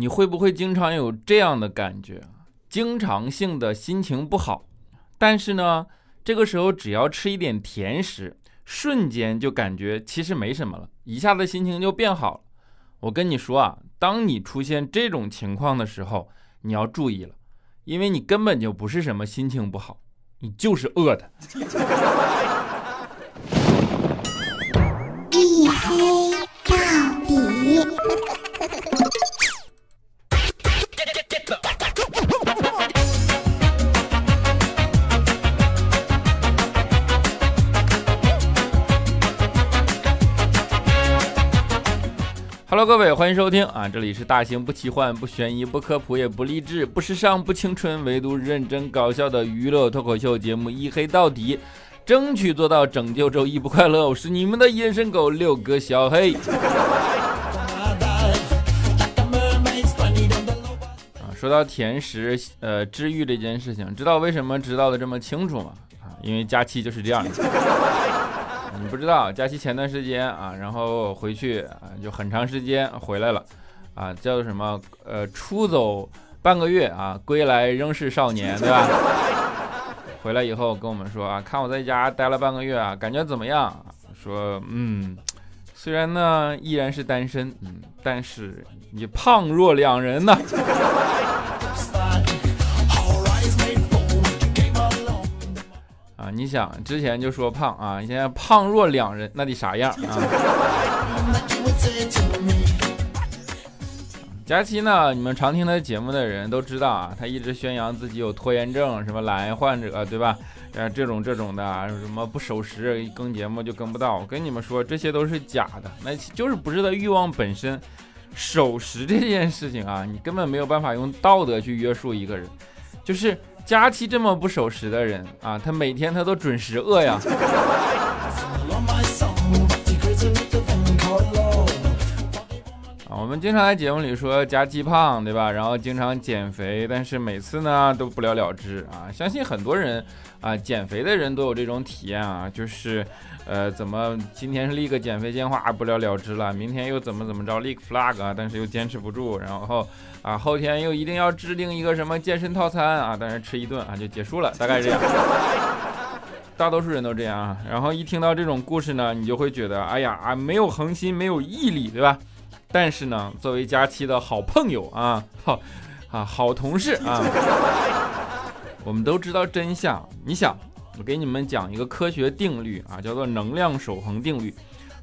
你会不会经常有这样的感觉？经常性的心情不好，但是呢，这个时候只要吃一点甜食，瞬间就感觉其实没什么了，一下子心情就变好了。我跟你说啊，当你出现这种情况的时候，你要注意了，因为你根本就不是什么心情不好，你就是饿的。各位，欢迎收听啊！这里是大型不奇幻、不悬疑、不科普、也不励志、不时尚、不青春，唯独认真搞笑的娱乐脱口秀节目《一黑到底》，争取做到拯救周一不快乐。我是你们的隐身狗六哥小黑。啊，说到甜食，呃，治愈这件事情，知道为什么知道的这么清楚吗？啊，因为假期就是这样的。你不知道，假期前段时间啊，然后回去啊，就很长时间回来了，啊，叫做什么？呃，出走半个月啊，归来仍是少年，对吧？回来以后跟我们说啊，看我在家待了半个月啊，感觉怎么样？说嗯，虽然呢依然是单身，嗯，但是你胖若两人呢。你想之前就说胖啊，现在胖若两人，那得啥样啊？佳期呢？你们常听他节目的人都知道啊，他一直宣扬自己有拖延症，什么懒癌患者，对吧？呃，这种这种的，什么不守时更节目就更不到。我跟你们说，这些都是假的，那就是不是他欲望本身。守时这件事情啊，你根本没有办法用道德去约束一个人，就是。佳期这么不守时的人啊，他每天他都准时饿呀。们经常在节目里说加鸡胖，对吧？然后经常减肥，但是每次呢都不了了之啊。相信很多人啊，减肥的人都有这种体验啊，就是。呃，怎么今天是立个减肥计划不了了之了？明天又怎么怎么着立个 flag 啊？但是又坚持不住，然后啊，后天又一定要制定一个什么健身套餐啊？但是吃一顿啊就结束了，大概这样。大多数人都这样啊。然后一听到这种故事呢，你就会觉得，哎呀啊，没有恒心，没有毅力，对吧？但是呢，作为佳期的好朋友啊，好啊，好同事啊，我们都知道真相。你想。我给你们讲一个科学定律啊，叫做能量守恒定律。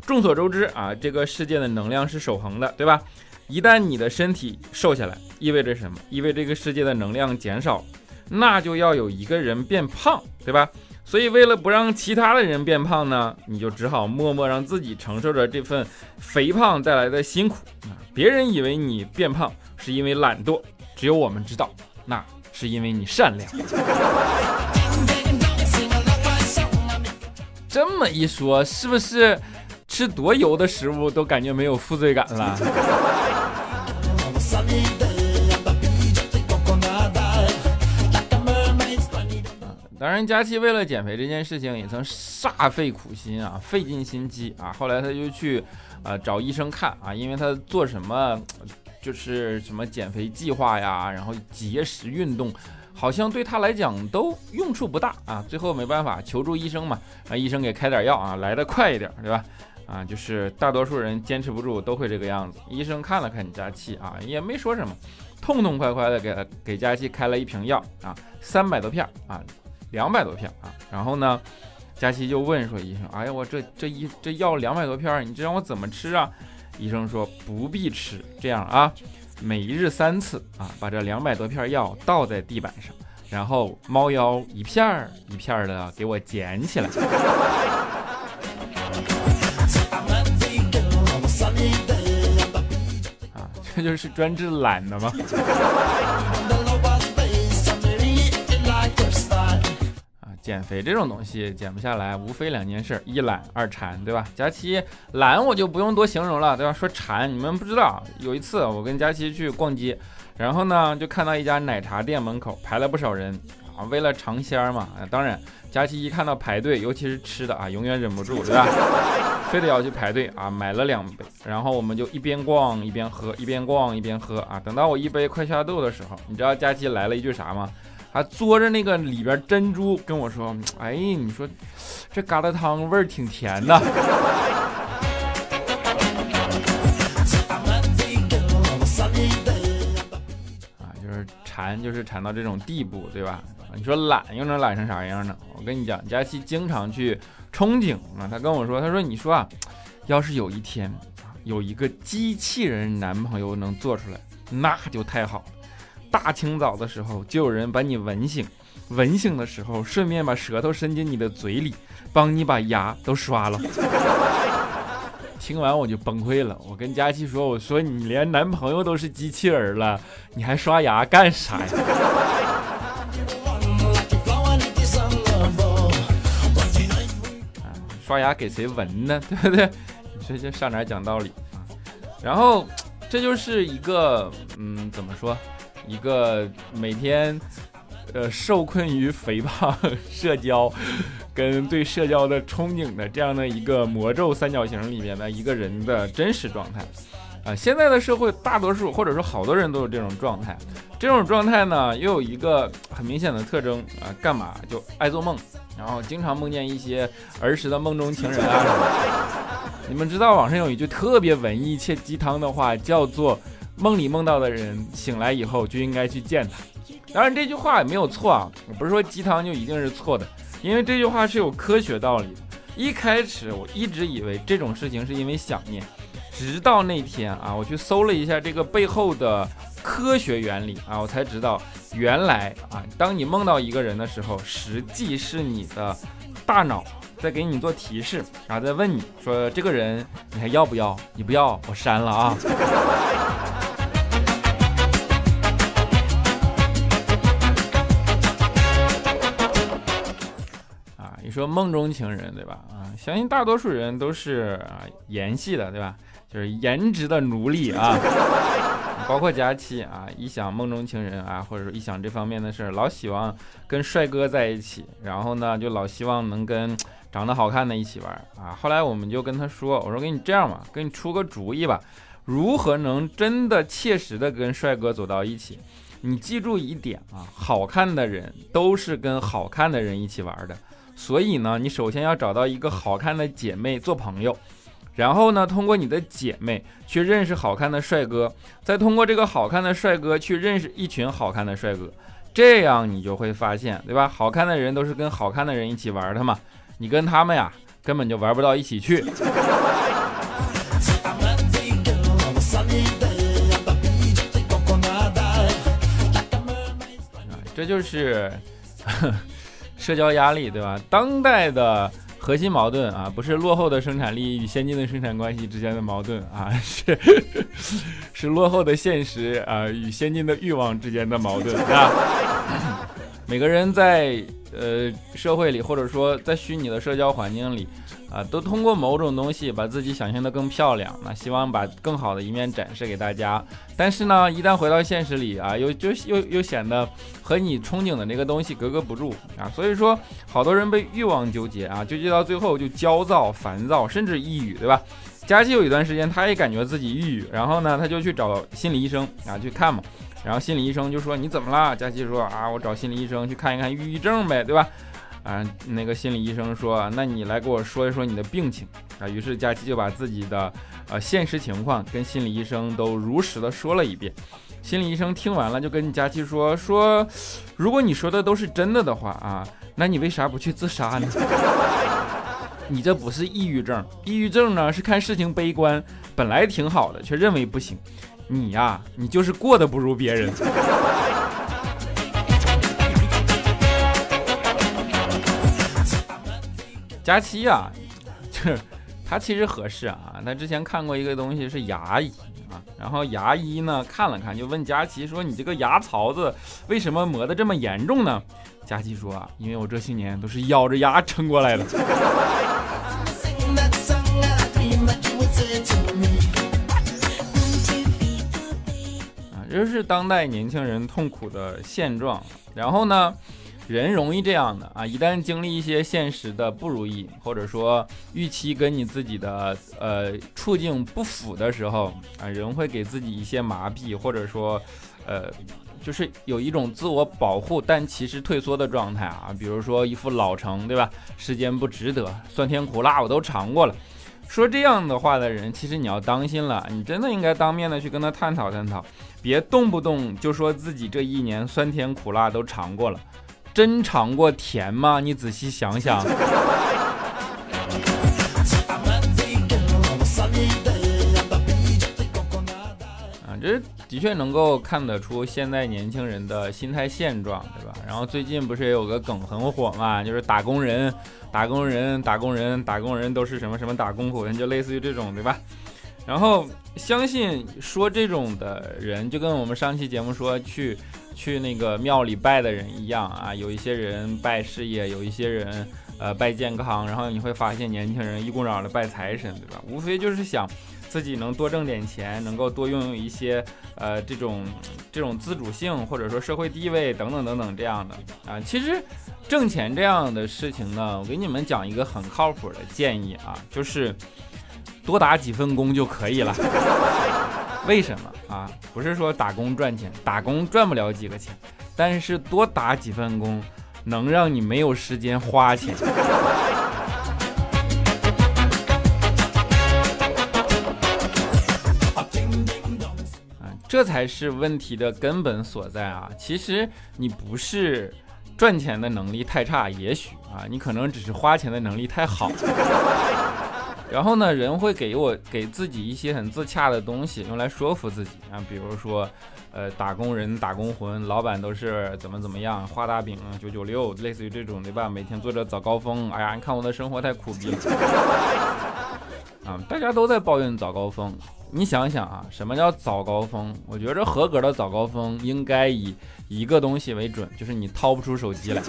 众所周知啊，这个世界的能量是守恒的，对吧？一旦你的身体瘦下来，意味着什么？意味着这个世界的能量减少，那就要有一个人变胖，对吧？所以为了不让其他的人变胖呢，你就只好默默让自己承受着这份肥胖带来的辛苦啊。别人以为你变胖是因为懒惰，只有我们知道，那是因为你善良。这么一说，是不是吃多油的食物都感觉没有负罪感了？当然，佳期为了减肥这件事情也曾煞费苦心啊，费尽心机啊。后来他就去啊找医生看啊，因为他做什么就是什么减肥计划呀，然后节食运动。好像对他来讲都用处不大啊，最后没办法求助医生嘛，让医生给开点药啊，来得快一点，对吧？啊，就是大多数人坚持不住都会这个样子。医生看了看佳期啊，也没说什么，痛痛快快的给他给佳期开了一瓶药啊，三百多片啊，两百多片啊。然后呢，佳琪就问说医生，哎呀，我这这一这药两百多片，你这让我怎么吃啊？医生说不必吃，这样啊。每一日三次啊，把这两百多片药倒在地板上，然后猫腰一片儿一片儿的给我捡起来。啊，这就是专治懒的吗？减肥这种东西减不下来，无非两件事：一懒，二馋，对吧？佳期懒我就不用多形容了，对吧？说馋，你们不知道，有一次我跟佳琪去逛街，然后呢就看到一家奶茶店门口排了不少人啊，为了尝鲜儿嘛。当然，佳琪一看到排队，尤其是吃的啊，永远忍不住，对吧？非得要去排队啊，买了两杯，然后我们就一边逛一边喝，一边逛一边喝啊。等到我一杯快下肚的时候，你知道佳琪来了一句啥吗？还嘬着那个里边珍珠跟我说：“哎，你说这疙瘩汤味儿挺甜的。”啊，就是馋，就是馋到这种地步，对吧？你说懒又能懒成啥样呢？我跟你讲，佳琪经常去憧憬啊。他跟我说，他说：“你说啊，要是有一天有一个机器人男朋友能做出来，那就太好了。大清早的时候就有人把你吻醒，吻醒的时候顺便把舌头伸进你的嘴里，帮你把牙都刷了。”听完我就崩溃了，我跟佳琪说：“我说你连男朋友都是机器人了，你还刷牙干啥呀？” 刷牙给谁闻呢？对不对？你说这上哪讲道理啊？然后这就是一个，嗯，怎么说？一个每天，呃，受困于肥胖、社交，跟对社交的憧憬的这样的一个魔咒三角形里面的一个人的真实状态。啊，现在的社会大多数或者说好多人都有这种状态。这种状态呢，又有一个很明显的特征啊，干嘛就爱做梦。然后经常梦见一些儿时的梦中情人啊什么的。你们知道网上有一句特别文艺且鸡汤的话，叫做“梦里梦到的人醒来以后就应该去见他”。当然这句话也没有错啊，我不是说鸡汤就一定是错的，因为这句话是有科学道理的。一开始我一直以为这种事情是因为想念，直到那天啊，我去搜了一下这个背后的科学原理啊，我才知道。原来啊，当你梦到一个人的时候，实际是你的大脑再给你做提示然后再问你说这个人你还要不要？你不要，我删了啊。啊，你说梦中情人对吧？啊，相信大多数人都是啊演戏的对吧？就是颜值的奴隶啊。包括佳期啊，一想梦中情人啊，或者说一想这方面的事儿，老希望跟帅哥在一起，然后呢，就老希望能跟长得好看的一起玩啊。后来我们就跟他说，我说给你这样吧，给你出个主意吧，如何能真的切实的跟帅哥走到一起？你记住一点啊，好看的人都是跟好看的人一起玩的，所以呢，你首先要找到一个好看的姐妹做朋友。然后呢，通过你的姐妹去认识好看的帅哥，再通过这个好看的帅哥去认识一群好看的帅哥，这样你就会发现，对吧？好看的人都是跟好看的人一起玩的嘛，你跟他们呀根本就玩不到一起去。这就是 社交压力，对吧？当代的。核心矛盾啊，不是落后的生产力与先进的生产关系之间的矛盾啊，是是落后的现实啊与先进的欲望之间的矛盾啊。每个人在呃社会里，或者说在虚拟的社交环境里。啊，都通过某种东西把自己想象的更漂亮，那希望把更好的一面展示给大家。但是呢，一旦回到现实里啊，又就又又显得和你憧憬的那个东西格格不入啊。所以说，好多人被欲望纠结啊，纠结到最后就焦躁、烦躁，甚至抑郁，对吧？佳琪有一段时间，他也感觉自己抑郁，然后呢，他就去找心理医生啊去看嘛。然后心理医生就说：“你怎么了？”佳琪说：“啊，我找心理医生去看一看抑郁症呗，对吧？”啊，那个心理医生说，那你来给我说一说你的病情啊。于是佳琪就把自己的呃现实情况跟心理医生都如实的说了一遍。心理医生听完了，就跟佳琪说说，如果你说的都是真的的话啊，那你为啥不去自杀呢？你这不是抑郁症，抑郁症呢是看事情悲观，本来挺好的，却认为不行。你呀，你就是过得不如别人。佳期呀，就是他其实合适啊。他之前看过一个东西是牙医啊，然后牙医呢看了看，就问佳琪说：“你这个牙槽子为什么磨得这么严重呢？”佳琪说：“啊，因为我这些年都是咬着牙撑过来的。”啊，这是当代年轻人痛苦的现状。然后呢？人容易这样的啊，一旦经历一些现实的不如意，或者说预期跟你自己的呃处境不符的时候啊，人会给自己一些麻痹，或者说呃。就是有一种自我保护，但其实退缩的状态啊，比如说一副老成，对吧？世间不值得，酸甜苦辣我都尝过了。说这样的话的人，其实你要当心了，你真的应该当面的去跟他探讨探讨，别动不动就说自己这一年酸甜苦辣都尝过了，真尝过甜吗？你仔细想想。啊这的确能够看得出现在年轻人的心态现状，对吧？然后最近不是也有个梗很火嘛，就是打工人、打工人、打工人、打工人都是什么什么打工苦人，就类似于这种，对吧？然后相信说这种的人，就跟我们上期节目说去去那个庙里拜的人一样啊，有一些人拜事业，有一些人呃拜健康，然后你会发现年轻人一股脑的拜财神，对吧？无非就是想。自己能多挣点钱，能够多拥有一些呃这种这种自主性，或者说社会地位等等等等这样的啊。其实挣钱这样的事情呢，我给你们讲一个很靠谱的建议啊，就是多打几份工就可以了。为什么啊？不是说打工赚钱，打工赚不了几个钱，但是多打几份工能让你没有时间花钱。啊这才是问题的根本所在啊！其实你不是赚钱的能力太差，也许啊，你可能只是花钱的能力太好。然后呢，人会给我给自己一些很自洽的东西，用来说服自己啊，比如说，呃，打工人、打工魂，老板都是怎么怎么样，画大饼，九九六，类似于这种对吧？每天做着早高峰，哎呀，你看我的生活太苦逼了啊！大家都在抱怨早高峰。你想想啊，什么叫早高峰？我觉着合格的早高峰应该以一个东西为准，就是你掏不出手机来。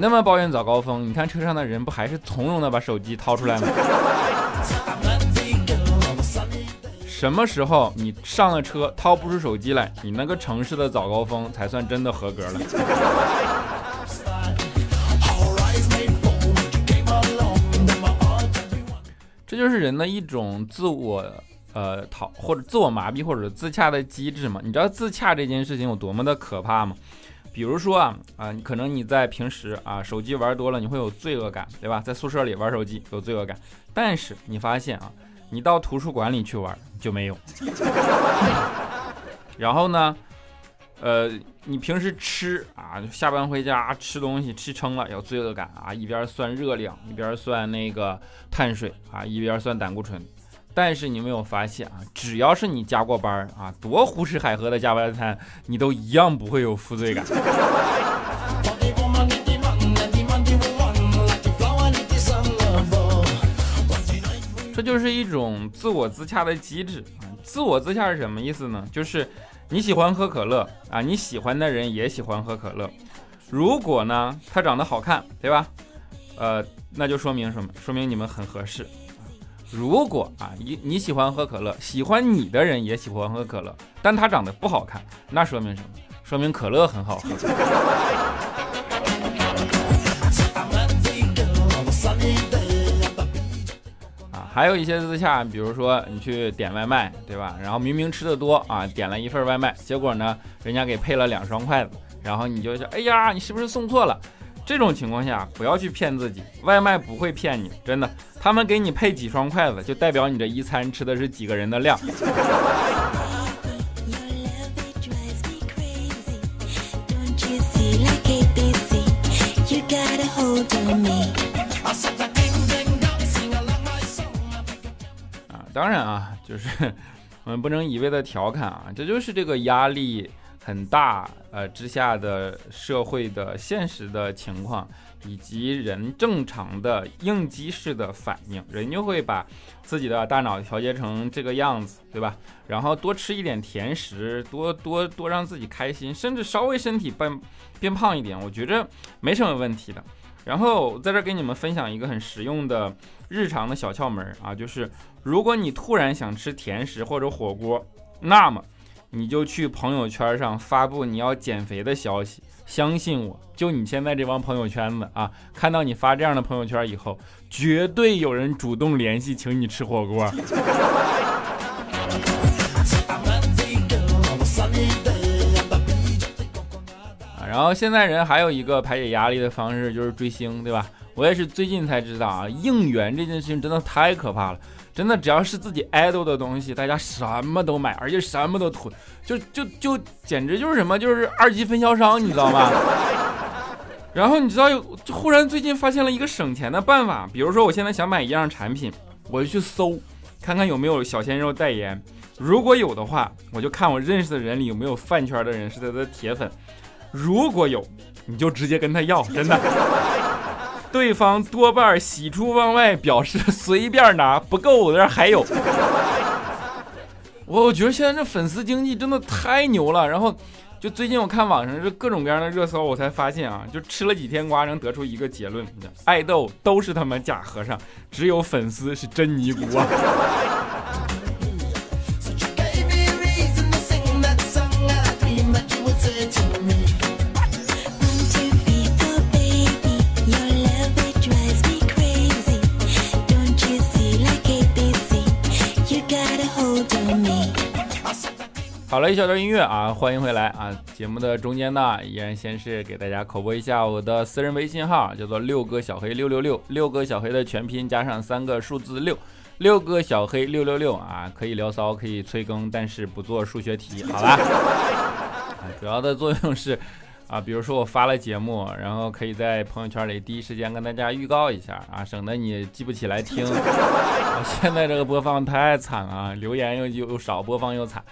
那么抱怨早高峰，你看车上的人不还是从容的把手机掏出来吗？什么时候你上了车掏不出手机来，你那个城市的早高峰才算真的合格了。这就是人的一种自我，呃，讨或者自我麻痹或者自洽的机制嘛？你知道自洽这件事情有多么的可怕吗？比如说啊啊，可能你在平时啊手机玩多了，你会有罪恶感，对吧？在宿舍里玩手机有罪恶感，但是你发现啊，你到图书馆里去玩就没有。然后呢？呃，你平时吃啊，下班回家吃东西吃撑了，有罪恶感啊，一边算热量，一边算那个碳水啊，一边算胆固醇。但是你没有发现啊，只要是你加过班啊，多胡吃海喝的加班餐，你都一样不会有负罪感。这就是一种自我自洽的机制啊。自我自洽是什么意思呢？就是。你喜欢喝可乐啊？你喜欢的人也喜欢喝可乐。如果呢，他长得好看，对吧？呃，那就说明什么？说明你们很合适。如果啊，你你喜欢喝可乐，喜欢你的人也喜欢喝可乐，但他长得不好看，那说明什么？说明可乐很好喝。啊还有一些私下，比如说你去点外卖，对吧？然后明明吃的多啊，点了一份外卖，结果呢，人家给配了两双筷子，然后你就想，哎呀，你是不是送错了？这种情况下不要去骗自己，外卖不会骗你，真的，他们给你配几双筷子，就代表你这一餐吃的是几个人的量。啊当然啊，就是 我们不能一味的调侃啊，这就是这个压力很大呃之下的社会的现实的情况，以及人正常的应激式的反应，人就会把自己的大脑调节成这个样子，对吧？然后多吃一点甜食，多多多让自己开心，甚至稍微身体变变胖一点，我觉着没什么问题的。然后在这儿给你们分享一个很实用的日常的小窍门啊，就是如果你突然想吃甜食或者火锅，那么你就去朋友圈上发布你要减肥的消息。相信我，就你现在这帮朋友圈子啊，看到你发这样的朋友圈以后，绝对有人主动联系请你吃火锅。啊然后现在人还有一个排解压力的方式就是追星，对吧？我也是最近才知道啊，应援这件事情真的太可怕了。真的，只要是自己爱豆的东西，大家什么都买，而且什么都囤，就就就简直就是什么，就是二级分销商，你知道吗？然后你知道，忽然最近发现了一个省钱的办法，比如说我现在想买一样产品，我就去搜，看看有没有小鲜肉代言，如果有的话，我就看我认识的人里有没有饭圈的人是他的铁粉，如果有，你就直接跟他要，真的。对方多半喜出望外，表示随便拿，不够我这儿还有。我 我觉得现在这粉丝经济真的太牛了。然后，就最近我看网上这各种各样的热搜，我才发现啊，就吃了几天瓜，能得出一个结论：爱豆都是他妈假和尚，只有粉丝是真尼姑啊。好了一小段音乐啊，欢迎回来啊！节目的中间呢，依然先是给大家口播一下我的私人微信号，叫做六哥小黑六六六，六哥小黑的全拼加上三个数字六，六哥小黑六六六啊，可以聊骚，可以催更，但是不做数学题，好吧？啊主要的作用是啊，比如说我发了节目，然后可以在朋友圈里第一时间跟大家预告一下啊，省得你记不起来听。现在这个播放太惨了，留言又又少，播放又惨。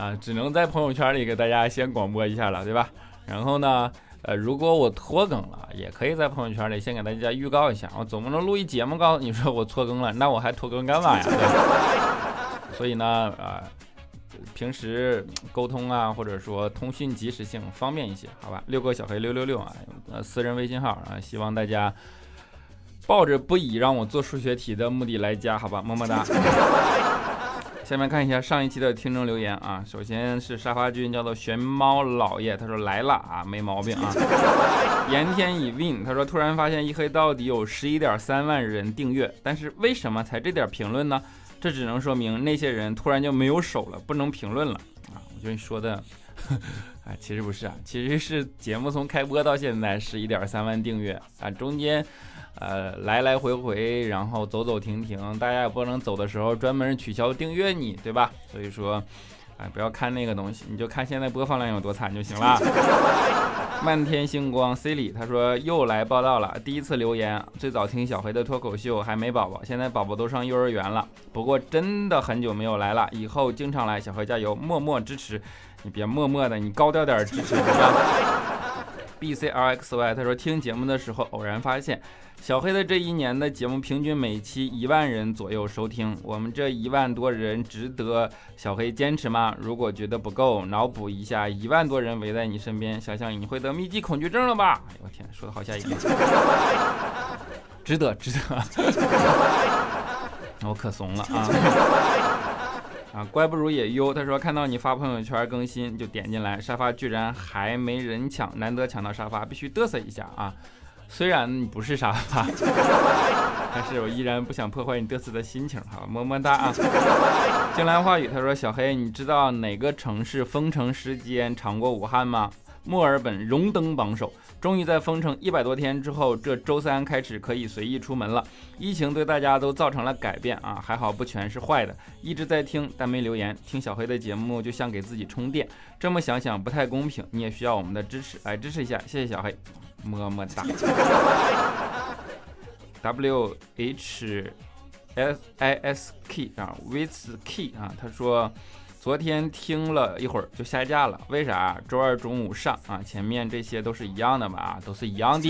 啊，只能在朋友圈里给大家先广播一下了，对吧？然后呢，呃，如果我拖更了，也可以在朋友圈里先给大家预告一下。我总不能录一节目告诉你说我拖更了，那我还拖更干嘛呀？所以呢，啊，平时沟通啊，或者说通讯及时性方便一些，好吧？六个小黑六六六啊，呃，私人微信号啊，希望大家抱着不以让我做数学题的目的来加，好吧？么么哒。下面看一下上一期的听众留言啊，首先是沙发君，叫做玄猫老爷，他说来了啊，没毛病啊。言天已 win，他说突然发现一黑到底有十一点三万人订阅，但是为什么才这点评论呢？这只能说明那些人突然就没有手了，不能评论了啊。我觉得你说的，啊，其实不是啊，其实是节目从开播到现在十一点三万订阅啊，中间。呃，来来回回，然后走走停停，大家也不能走的时候专门取消订阅你，对吧？所以说，哎，不要看那个东西，你就看现在播放量有多惨就行了。漫天星光 C 里他说又来报道了，第一次留言，最早听小黑的脱口秀还没宝宝，现在宝宝都上幼儿园了，不过真的很久没有来了，以后经常来，小黑加油，默默支持，你别默默的，你高调点支持。B C R X Y 他说听节目的时候偶然发现。小黑的这一年的节目平均每期一万人左右收听，我们这一万多人值得小黑坚持吗？如果觉得不够，脑补一下一万多人围在你身边，想想你会得密集恐惧症了吧？哎呦我天，说的好下瘾，值得值得，我可怂了啊啊！乖不如也优，他说看到你发朋友圈更新就点进来，沙发居然还没人抢，难得抢到沙发，必须嘚瑟一下啊！虽然你不是沙发，但是我依然不想破坏你嘚瑟的心情。哈，么么哒啊！静兰话语他说：“小黑，你知道哪个城市封城时间长过武汉吗？墨尔本荣登榜首。终于在封城一百多天之后，这周三开始可以随意出门了。疫情对大家都造成了改变啊，还好不全是坏的。一直在听，但没留言。听小黑的节目就像给自己充电。这么想想不太公平，你也需要我们的支持，来支持一下，谢谢小黑。”么么哒。W H S I S K 啊，with key 啊，他说昨天听了一会儿就下架了，为啥？周二中午上啊，前面这些都是一样的吧？都是一样的。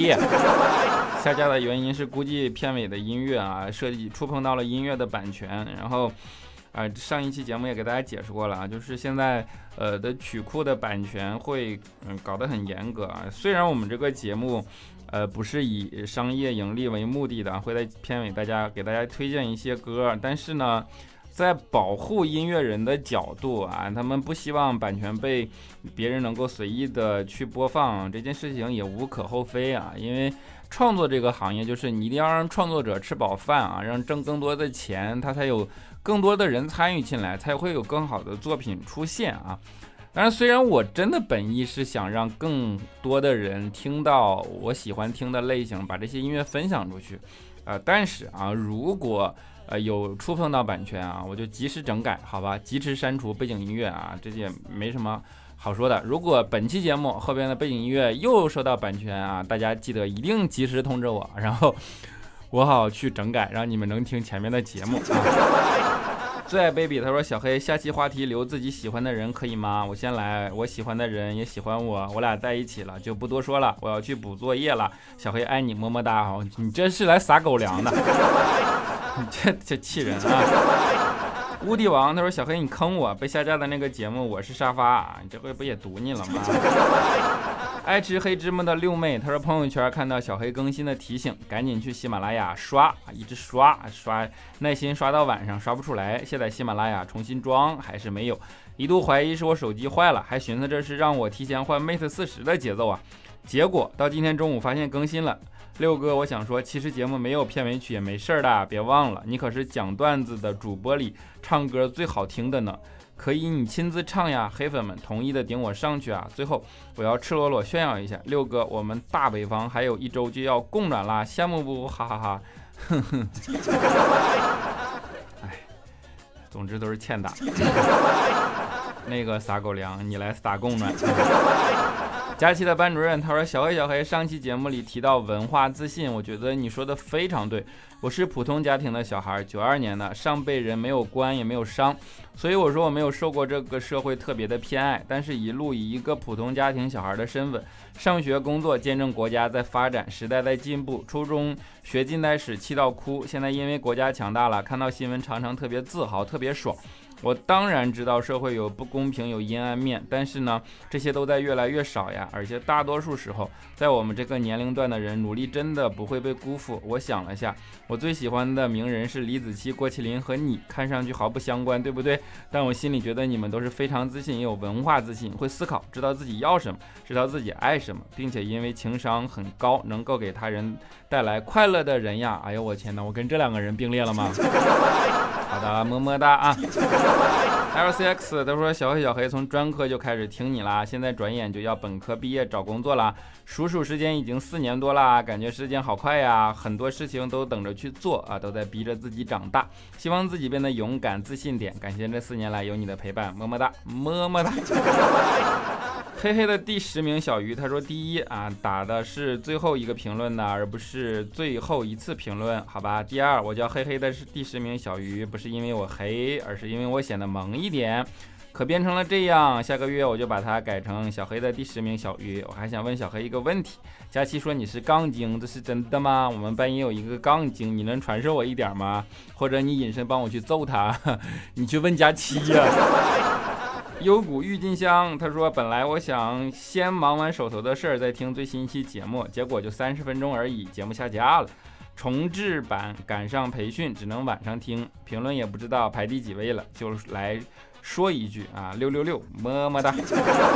下架的原因是估计片尾的音乐啊，设计触碰到了音乐的版权，然后。啊，上一期节目也给大家解释过了啊，就是现在呃的曲库的版权会嗯搞得很严格啊。虽然我们这个节目呃不是以商业盈利为目的的，会在片尾大家给大家推荐一些歌，但是呢，在保护音乐人的角度啊，他们不希望版权被别人能够随意的去播放，这件事情也无可厚非啊。因为创作这个行业，就是你一定要让创作者吃饱饭啊，让挣更多的钱，他才有更多的人参与进来，才会有更好的作品出现啊。当然，虽然我真的本意是想让更多的人听到我喜欢听的类型，把这些音乐分享出去，呃，但是啊，如果呃有触碰到版权啊，我就及时整改，好吧，及时删除背景音乐啊，这也没什么好说的。如果本期节目后边的背景音乐又受到版权啊，大家记得一定及时通知我，然后我好去整改，让你们能听前面的节目啊。最爱 baby，他说小黑，下期话题留自己喜欢的人可以吗？我先来，我喜欢的人也喜欢我，我俩在一起了，就不多说了。我要去补作业了，小黑爱你，么么哒。好，你这是来撒狗粮的，你 这这气人啊！乌帝王，他说小黑你坑我，被下架的那个节目我是沙发，你这回不也堵你了吗？爱吃黑芝麻的六妹，她说朋友圈看到小黑更新的提醒，赶紧去喜马拉雅刷，一直刷刷，耐心刷到晚上刷不出来，卸载喜马拉雅重新装还是没有，一度怀疑是我手机坏了，还寻思这是让我提前换 Mate 四十的节奏啊，结果到今天中午发现更新了。六哥，我想说，其实节目没有片尾曲也没事儿的，别忘了，你可是讲段子的主播里唱歌最好听的呢。可以，你亲自唱呀，黑粉们同意的顶我上去啊！最后，我要赤裸裸炫耀一下，六哥，我们大北方还有一周就要供暖啦，羡慕不？哈哈哈！哼哼。哎，总之都是欠打。那个撒狗粮，你来撒供暖。佳期的班主任他说：“小黑小黑，上期节目里提到文化自信，我觉得你说的非常对。我是普通家庭的小孩，九二年的，上辈人没有官也没有商，所以我说我没有受过这个社会特别的偏爱。但是，一路以一个普通家庭小孩的身份上学工作，见证国家在发展，时代在进步。初中学近代史，气到哭。现在因为国家强大了，看到新闻常常特别自豪，特别爽。”我当然知道社会有不公平，有阴暗面，但是呢，这些都在越来越少呀。而且大多数时候，在我们这个年龄段的人，努力真的不会被辜负。我想了下，我最喜欢的名人是李子柒、郭麒麟和你，看上去毫不相关，对不对？但我心里觉得你们都是非常自信，也有文化自信，会思考，知道自己要什么，知道自己爱什么，并且因为情商很高，能够给他人带来快乐的人呀。哎呦我天哪，我跟这两个人并列了吗？好的，么么哒啊！LCX 他说小黑小黑从专科就开始听你啦，现在转眼就要本科毕业找工作啦，数数时间已经四年多啦，感觉时间好快呀，很多事情都等着去做啊，都在逼着自己长大，希望自己变得勇敢自信点，感谢这四年来有你的陪伴，么么哒，么么哒。嘿嘿的第十名小鱼，他说第一啊，打的是最后一个评论的，而不是最后一次评论，好吧。第二，我叫黑黑的是第十名小鱼，不是因为我黑，而是因为我显得萌一点。可变成了这样，下个月我就把它改成小黑的第十名小鱼。我还想问小黑一个问题，佳期说你是杠精，这是真的吗？我们班也有一个杠精，你能传授我一点吗？或者你隐身帮我去揍他？你去问佳期呀。幽谷郁金香，他说：“本来我想先忙完手头的事儿，再听最新一期节目，结果就三十分钟而已，节目下架了。重置版赶上培训，只能晚上听。评论也不知道排第几位了，就来说一句啊，六六六，么么哒。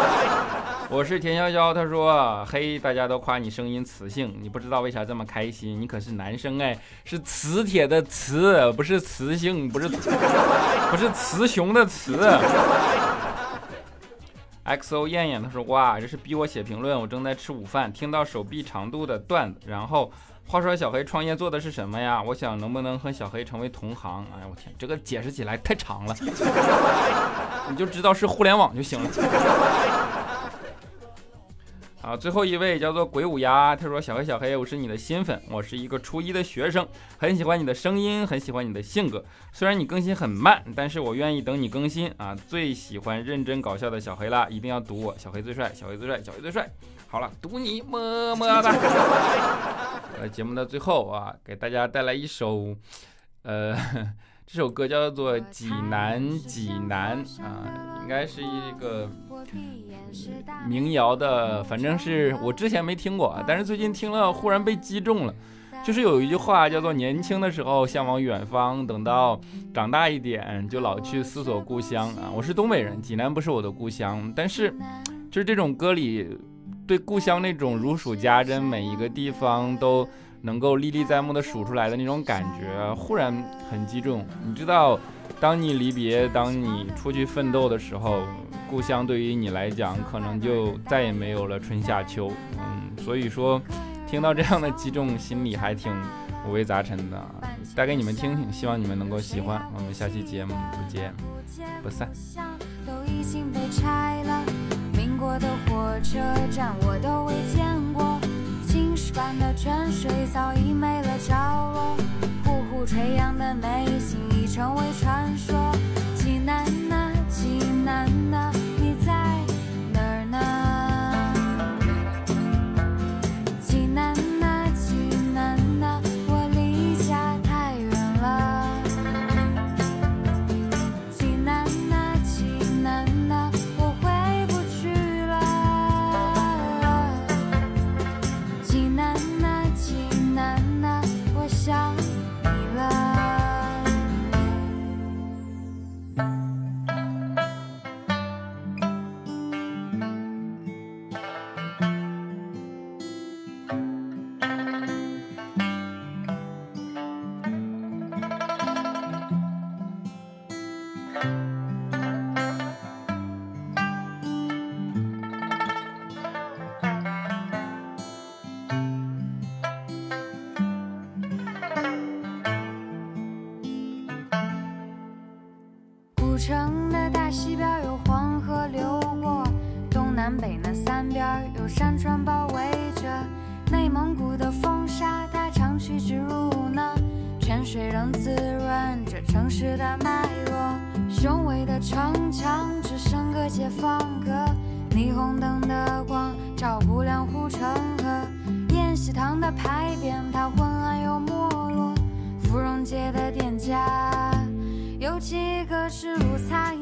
我是田潇潇，他说：嘿，大家都夸你声音磁性，你不知道为啥这么开心？你可是男生哎，是磁铁的磁，不是磁性，不是不是雌雄的雌。” Xo 艳艳，他说哇，这是逼我写评论，我正在吃午饭，听到手臂长度的段子，然后话说小黑创业做的是什么呀？我想能不能和小黑成为同行？哎呀，我天，这个解释起来太长了，你就知道是互联网就行了。啊，最后一位叫做鬼舞鸭，他说：“小黑小黑，我是你的新粉，我是一个初一的学生，很喜欢你的声音，很喜欢你的性格。虽然你更新很慢，但是我愿意等你更新啊。最喜欢认真搞笑的小黑啦，一定要赌我，小黑最帅，小黑最帅，小黑最帅。好了，赌你么么哒。呃节目的最后啊，给大家带来一首，呃。”这首歌叫做《济南济南》啊，应该是一个民谣的，反正是我之前没听过，但是最近听了，忽然被击中了。就是有一句话叫做“年轻的时候向往远方，等到长大一点就老去思索故乡”啊。我是东北人，济南不是我的故乡，但是就是这种歌里对故乡那种如数家珍，每一个地方都能够历历在目的数出来的那种感觉，忽然很击中。你知道，当你离别，当你出去奋斗的时候，故乡对于你来讲，可能就再也没有了春夏秋。嗯，所以说。听到这样的击中，心里还挺五味杂陈的，带给你们听听，希望你们能够喜欢。我们下期节目不见不散。都已经被拆了，民国的火车站我都未见过，般的泉水早已没了着落，呼呼垂杨的美景已成为传说。南北那三边有山川包围着。内蒙古的风沙它长驱直入呢，泉水仍滋润着城市的脉络。雄伟的城墙只剩个解放阁，霓虹灯的光照不亮护城河。宴席堂的牌匾它昏暗又没落，芙蓉街的店家。有几个是如才